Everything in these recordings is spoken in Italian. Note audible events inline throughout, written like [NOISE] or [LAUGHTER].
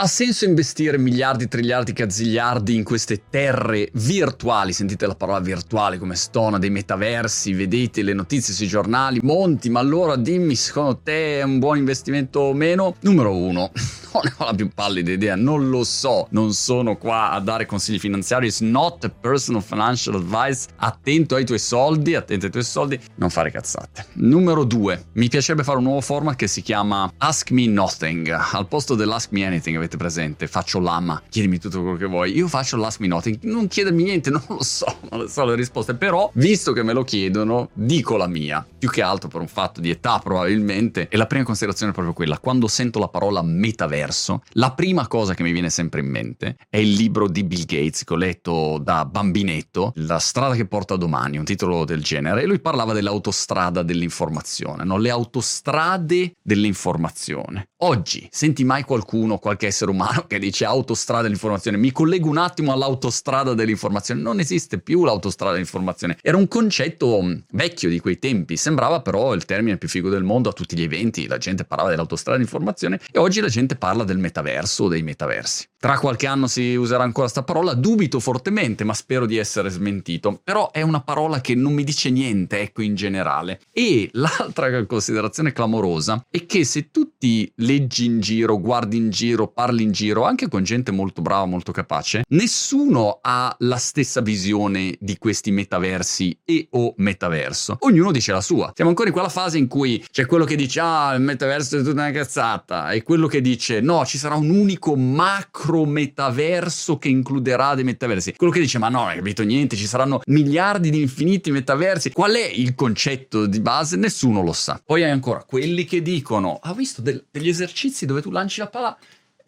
Ha senso investire miliardi, triliardi, cazziliardi in queste terre virtuali? Sentite la parola virtuale come stona dei metaversi, vedete le notizie sui giornali, monti, ma allora dimmi, secondo te è un buon investimento o meno? Numero uno, [LAUGHS] non ne ho la più pallida idea, non lo so, non sono qua a dare consigli finanziari, it's not personal financial advice, attento ai tuoi soldi, attento ai tuoi soldi, non fare cazzate. Numero due, mi piacerebbe fare un nuovo format che si chiama Ask Me Nothing, al posto dell'Ask Me Anything, avete presente? Faccio l'ama, chiedimi tutto quello che vuoi. Io faccio me nothing, non chiedermi niente, [LAUGHS] non lo so, non lo so le risposte, però visto che me lo chiedono, dico la mia. Più che altro per un fatto di età probabilmente. E la prima considerazione è proprio quella, quando sento la parola metaverso, la prima cosa che mi viene sempre in mente è il libro di Bill Gates che ho letto da bambinetto, La strada che porta domani, un titolo del genere, e lui parlava dell'autostrada dell'informazione, no? le autostrade dell'informazione. Oggi senti mai qualcuno, qualche essere umano che dice autostrada dell'informazione, mi collego un attimo all'autostrada dell'informazione, non esiste più l'autostrada dell'informazione, era un concetto vecchio di quei tempi, sembrava però il termine più figo del mondo a tutti gli eventi, la gente parlava dell'autostrada dell'informazione e oggi la gente parla del metaverso o dei metaversi. Tra qualche anno si userà ancora questa parola, dubito fortemente, ma spero di essere smentito. Però è una parola che non mi dice niente, ecco, in generale. E [LAUGHS] l'altra considerazione clamorosa è che se tu ti leggi in giro, guardi in giro, parli in giro, anche con gente molto brava, molto capace, nessuno ha la stessa visione di questi metaversi e o metaverso. Ognuno dice la sua. Siamo ancora in quella fase in cui c'è quello che dice ah, il metaverso è tutta una cazzata e quello che dice no, ci sarà un unico macro macro metaverso che includerà dei metaversi. Quello che dice, ma no, non hai capito niente, ci saranno miliardi di infiniti metaversi. Qual è il concetto di base? Nessuno lo sa. Poi hai ancora quelli che dicono, ha visto del, degli esercizi dove tu lanci la palla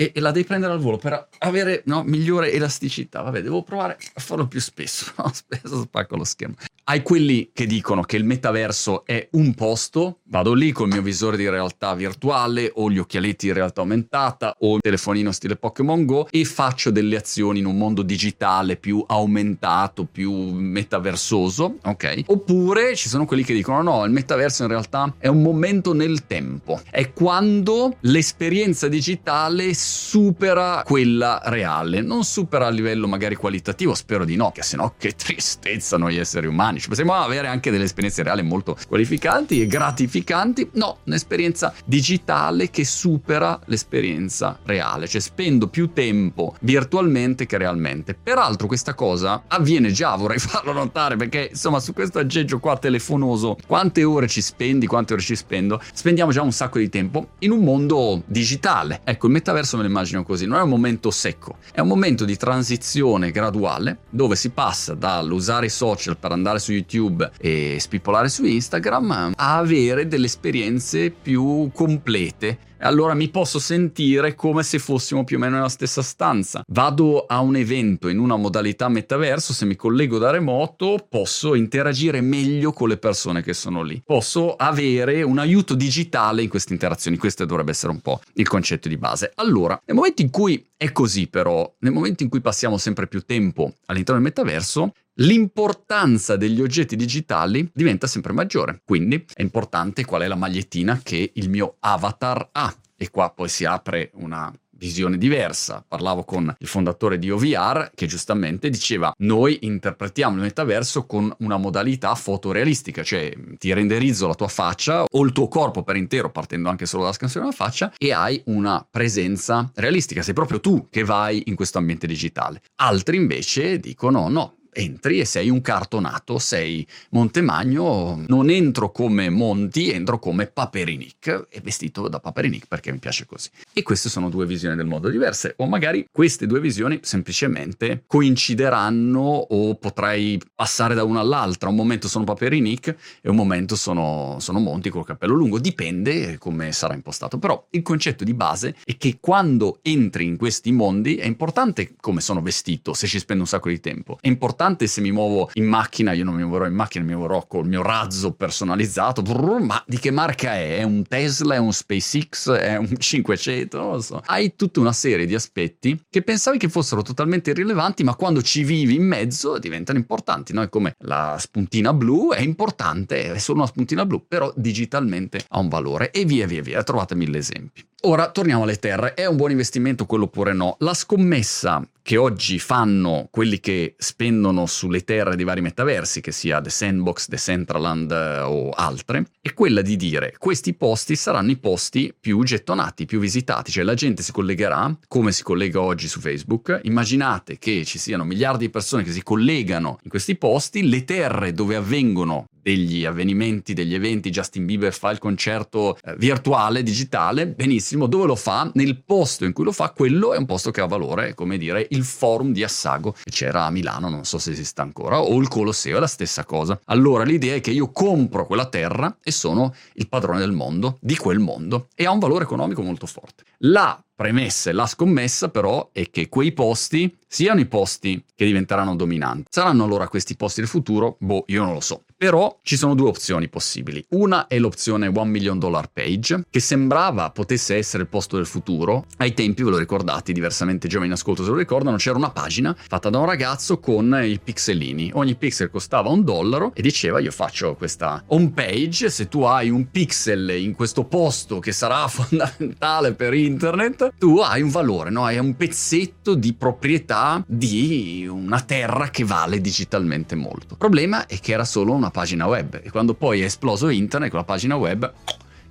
e, e, la devi prendere al volo per avere no, migliore elasticità. Vabbè, devo provare a farlo più spesso. [LAUGHS] No? Spesso spacco lo schermo. Hai quelli che dicono che il metaverso è un posto, vado lì col mio visore di realtà virtuale o gli occhialetti di realtà aumentata o il telefonino stile Pokémon Go e faccio delle azioni in un mondo digitale più aumentato, più metaversoso, ok? Oppure ci sono quelli che dicono no, il metaverso in realtà è un momento nel tempo, è quando l'esperienza digitale supera quella reale, non supera a livello magari qualitativo, spero di no, che se no che tristezza noi esseri umani ci possiamo avere anche delle esperienze reali molto qualificanti e gratificanti. No, un'esperienza digitale che supera l'esperienza reale, cioè spendo più tempo virtualmente che realmente. Peraltro questa cosa avviene già, vorrei [LAUGHS] farlo notare perché insomma su questo aggeggio qua telefonoso, quante ore ci spendi, quante ore ci spendo, spendiamo già un sacco di tempo in un mondo digitale. Ecco, il metaverso me lo immagino così, non è un momento secco, è un momento di transizione graduale dove si passa dall'usare i social per andare su YouTube e spippolare su Instagram a avere delle esperienze più complete allora mi posso sentire come se fossimo più o meno nella stessa stanza. Vado a un evento in una modalità metaverso, se mi collego da remoto posso interagire meglio con le persone che sono lì. Posso avere un aiuto digitale in queste interazioni. Questo dovrebbe essere un po' il concetto di base. Allora, nel momento in cui è così però, nel momento in cui passiamo sempre più tempo all'interno del metaverso, l'importanza degli oggetti digitali diventa sempre maggiore. Quindi è importante qual è la magliettina che il mio avatar ha. E qua poi si apre una visione diversa. Parlavo con il fondatore di OVR che giustamente diceva noi interpretiamo il metaverso con una modalità fotorealistica, cioè ti renderizzo la tua faccia o il tuo corpo per intero partendo anche solo dalla scansione della faccia e hai una presenza realistica, sei proprio tu che vai in questo ambiente digitale. Altri invece dicono no, entri e sei un cartonato, sei Montemagno, non entro come Monti, entro come Paperinic e vestito da Paperinic perché mi piace così. E queste sono due visioni del mondo diverse. O magari queste due visioni semplicemente coincideranno o potrei passare da una all'altra, un momento sono Paperinic e un momento sono, sono Monti col cappello lungo, dipende come sarà impostato, però il concetto di base è che quando entri in questi mondi è importante come sono vestito, se ci spendo un sacco di tempo, è importante importante se mi muovo in macchina, io non mi muoverò in macchina, mi muoverò col mio razzo personalizzato, brrr, ma di che marca è? È un Tesla, è un SpaceX, è un 500, non lo so. Hai tutta una serie di aspetti che pensavi che fossero totalmente irrilevanti, ma quando ci vivi in mezzo diventano importanti, no? È come la spuntina blu è importante, è solo una spuntina blu, però digitalmente ha un valore e via via via, trovate mille esempi. Ora torniamo alle terre, è un buon investimento quello oppure no? La scommessa che oggi fanno quelli che spendono sulle terre di vari metaversi, che sia The Sandbox, Decentraland eh, o altre, è quella di dire questi posti saranno i posti più gettonati, più visitati, cioè la gente si collegherà come si collega oggi su Facebook. Immaginate che ci siano miliardi di persone che si collegano in questi posti, le terre dove avvengono degli avvenimenti, degli eventi, Justin Bieber fa il concerto eh, virtuale, digitale, benissimo, dove lo fa? Nel posto in cui lo fa, quello è un posto che ha valore, come dire, il forum di Assago che c'era a Milano, non so se esista ancora, o il Colosseo è la stessa cosa. Allora l'idea è che io compro quella terra e sono il padrone del mondo, di quel mondo, e ha un valore economico molto forte. La premessa e la scommessa però è che quei posti siano i posti che diventeranno dominanti. Saranno allora questi posti del futuro? Boh, io non lo so. Però ci sono due opzioni possibili. Una è l'opzione 1 million dollar page, che sembrava potesse essere il posto del futuro. Ai tempi, ve lo ricordate, diversamente giovani in ascolto se lo ricordano, c'era una pagina fatta da un ragazzo con i pixelini. Ogni pixel costava un dollaro e diceva io faccio questa home page, se tu hai un pixel in questo posto che sarà [LAUGHS] fondamentale per internet, tu hai un valore, no? hai un pezzetto di proprietà di una terra che vale digitalmente molto. Il problema è che era solo una pagina web e quando poi è esploso internet, quella pagina web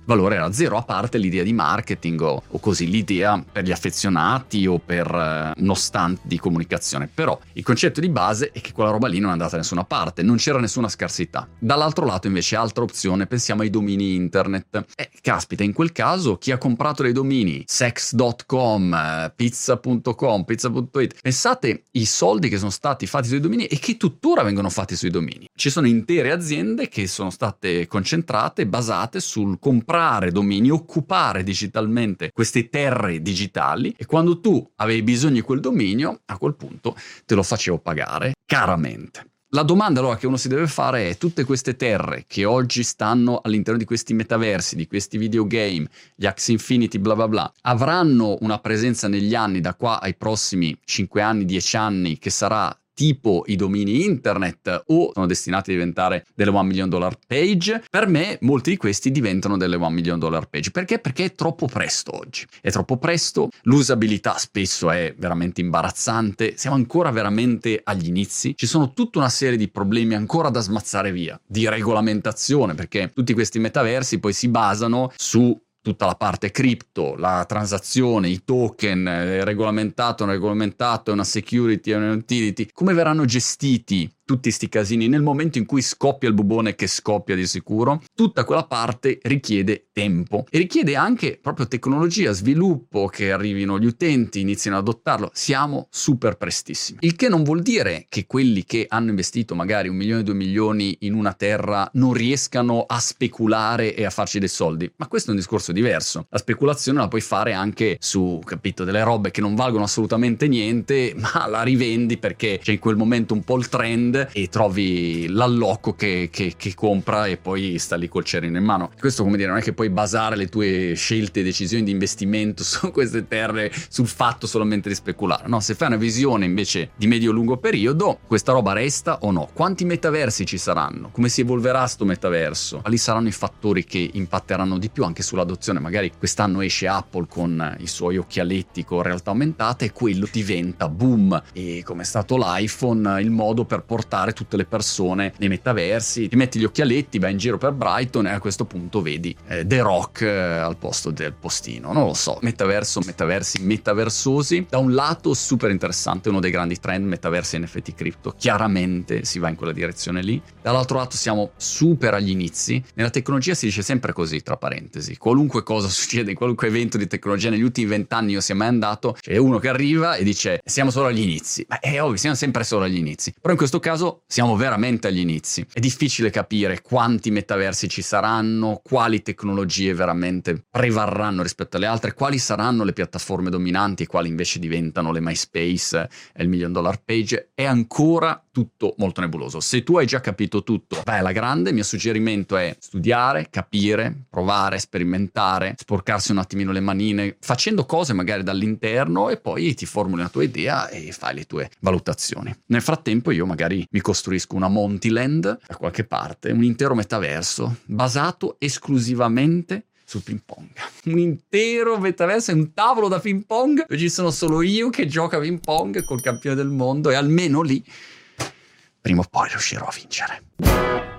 valore era zero, a parte l'idea di marketing o, o così l'idea per gli affezionati o per eh, uno stand di comunicazione. Però il concetto di base è che quella roba lì non è andata da nessuna parte, non c'era nessuna scarsità. Dall'altro lato invece altra opzione, pensiamo ai domini internet. Eh, caspita, in quel caso chi ha comprato dei domini sex.com, pizza.com, pizza.it, pensate i soldi che sono stati fatti sui domini e che tuttora vengono fatti sui domini. Ci sono intere aziende che sono state concentrate, basate sul comprare comprare domini, occupare digitalmente queste terre digitali e quando tu avevi bisogno di quel dominio, a quel punto te lo facevo pagare caramente. La domanda allora che uno si deve fare è tutte queste terre che oggi stanno all'interno di questi metaversi, di questi videogame, gli Axie Infinity, bla bla bla, avranno una presenza negli anni da qua ai prossimi 5 anni, 10 anni che sarà tipo i domini internet o sono destinati a diventare delle 1 million dollar page, per me molti di questi diventano delle 1 million dollar page. Perché? Perché è troppo presto oggi. È troppo presto, l'usabilità spesso è veramente imbarazzante, siamo ancora veramente agli inizi, ci sono tutta una serie di problemi ancora da smazzare via, di regolamentazione, perché tutti questi metaversi poi si basano su tutta la parte cripto, la transazione, i token, eh, regolamentato, non regolamentato, una security, una utility, come verranno gestiti tutti questi casini nel momento in cui scoppia il bubone che scoppia di sicuro, tutta quella parte richiede tempo e richiede anche proprio tecnologia, sviluppo, che arrivino gli utenti, iniziano ad adottarlo. Siamo super prestissimi. Il che non vuol dire che quelli che hanno investito magari un milione, due milioni in una terra non riescano a speculare e a farci dei soldi, ma questo è un discorso diverso. La speculazione la puoi fare anche su, capito, delle robe che non valgono assolutamente niente, [LAUGHS] ma la rivendi perché c'è in quel momento un po' il trend e trovi l'alloco che, che, che, compra e poi sta lì col cerino in mano. Questo, come dire, non è che puoi basare le tue scelte e decisioni di investimento [LAUGHS] su queste terre sul fatto solamente di speculare. No, se fai una visione invece di medio-lungo periodo, questa roba resta o no? Quanti metaversi ci saranno? Come si evolverà sto metaverso? Quali saranno i fattori che impatteranno di più anche sull'adozione? Magari quest'anno esce Apple con i suoi occhialetti con realtà aumentata e quello diventa boom. E come è stato l'iPhone, il modo per portare portare tutte le persone nei metaversi, ti metti gli occhialetti, vai in giro per Brighton e a questo punto vedi eh, The Rock eh, al posto del postino. Non lo so, metaverso, metaversi, metaversosi. Da un lato super interessante, uno dei grandi trend metaversi NFT cripto, chiaramente si va in quella direzione lì. Dall'altro lato siamo super agli inizi. Nella tecnologia si dice sempre così, tra parentesi. Qualunque cosa [LAUGHS] succede, qualunque evento di tecnologia negli ultimi vent'anni io sia mai andato, c'è uno che arriva e dice siamo solo agli inizi. Ma è ovvio, siamo sempre solo agli inizi. Però in questo caso caso siamo veramente agli inizi. È difficile capire quanti metaversi ci saranno, quali tecnologie veramente prevarranno rispetto alle altre, quali saranno le piattaforme dominanti e quali invece diventano le MySpace e il Million Dollar Page. È ancora tutto molto nebuloso. Se tu hai già capito tutto, vai alla grande. Il mio suggerimento è studiare, capire, provare, sperimentare, sporcarsi un attimino le manine, facendo cose magari dall'interno e poi ti formuli la tua idea e fai le tue valutazioni. Nel frattempo io magari mi costruisco una Montyland da qualche parte, un intero metaverso basato esclusivamente sul ping pong. [LAUGHS] Un intero metaverso, un tavolo da ping pong dove ci sono solo io che gioca ping pong col campione del mondo e almeno lì prima o poi riuscirò a vincere.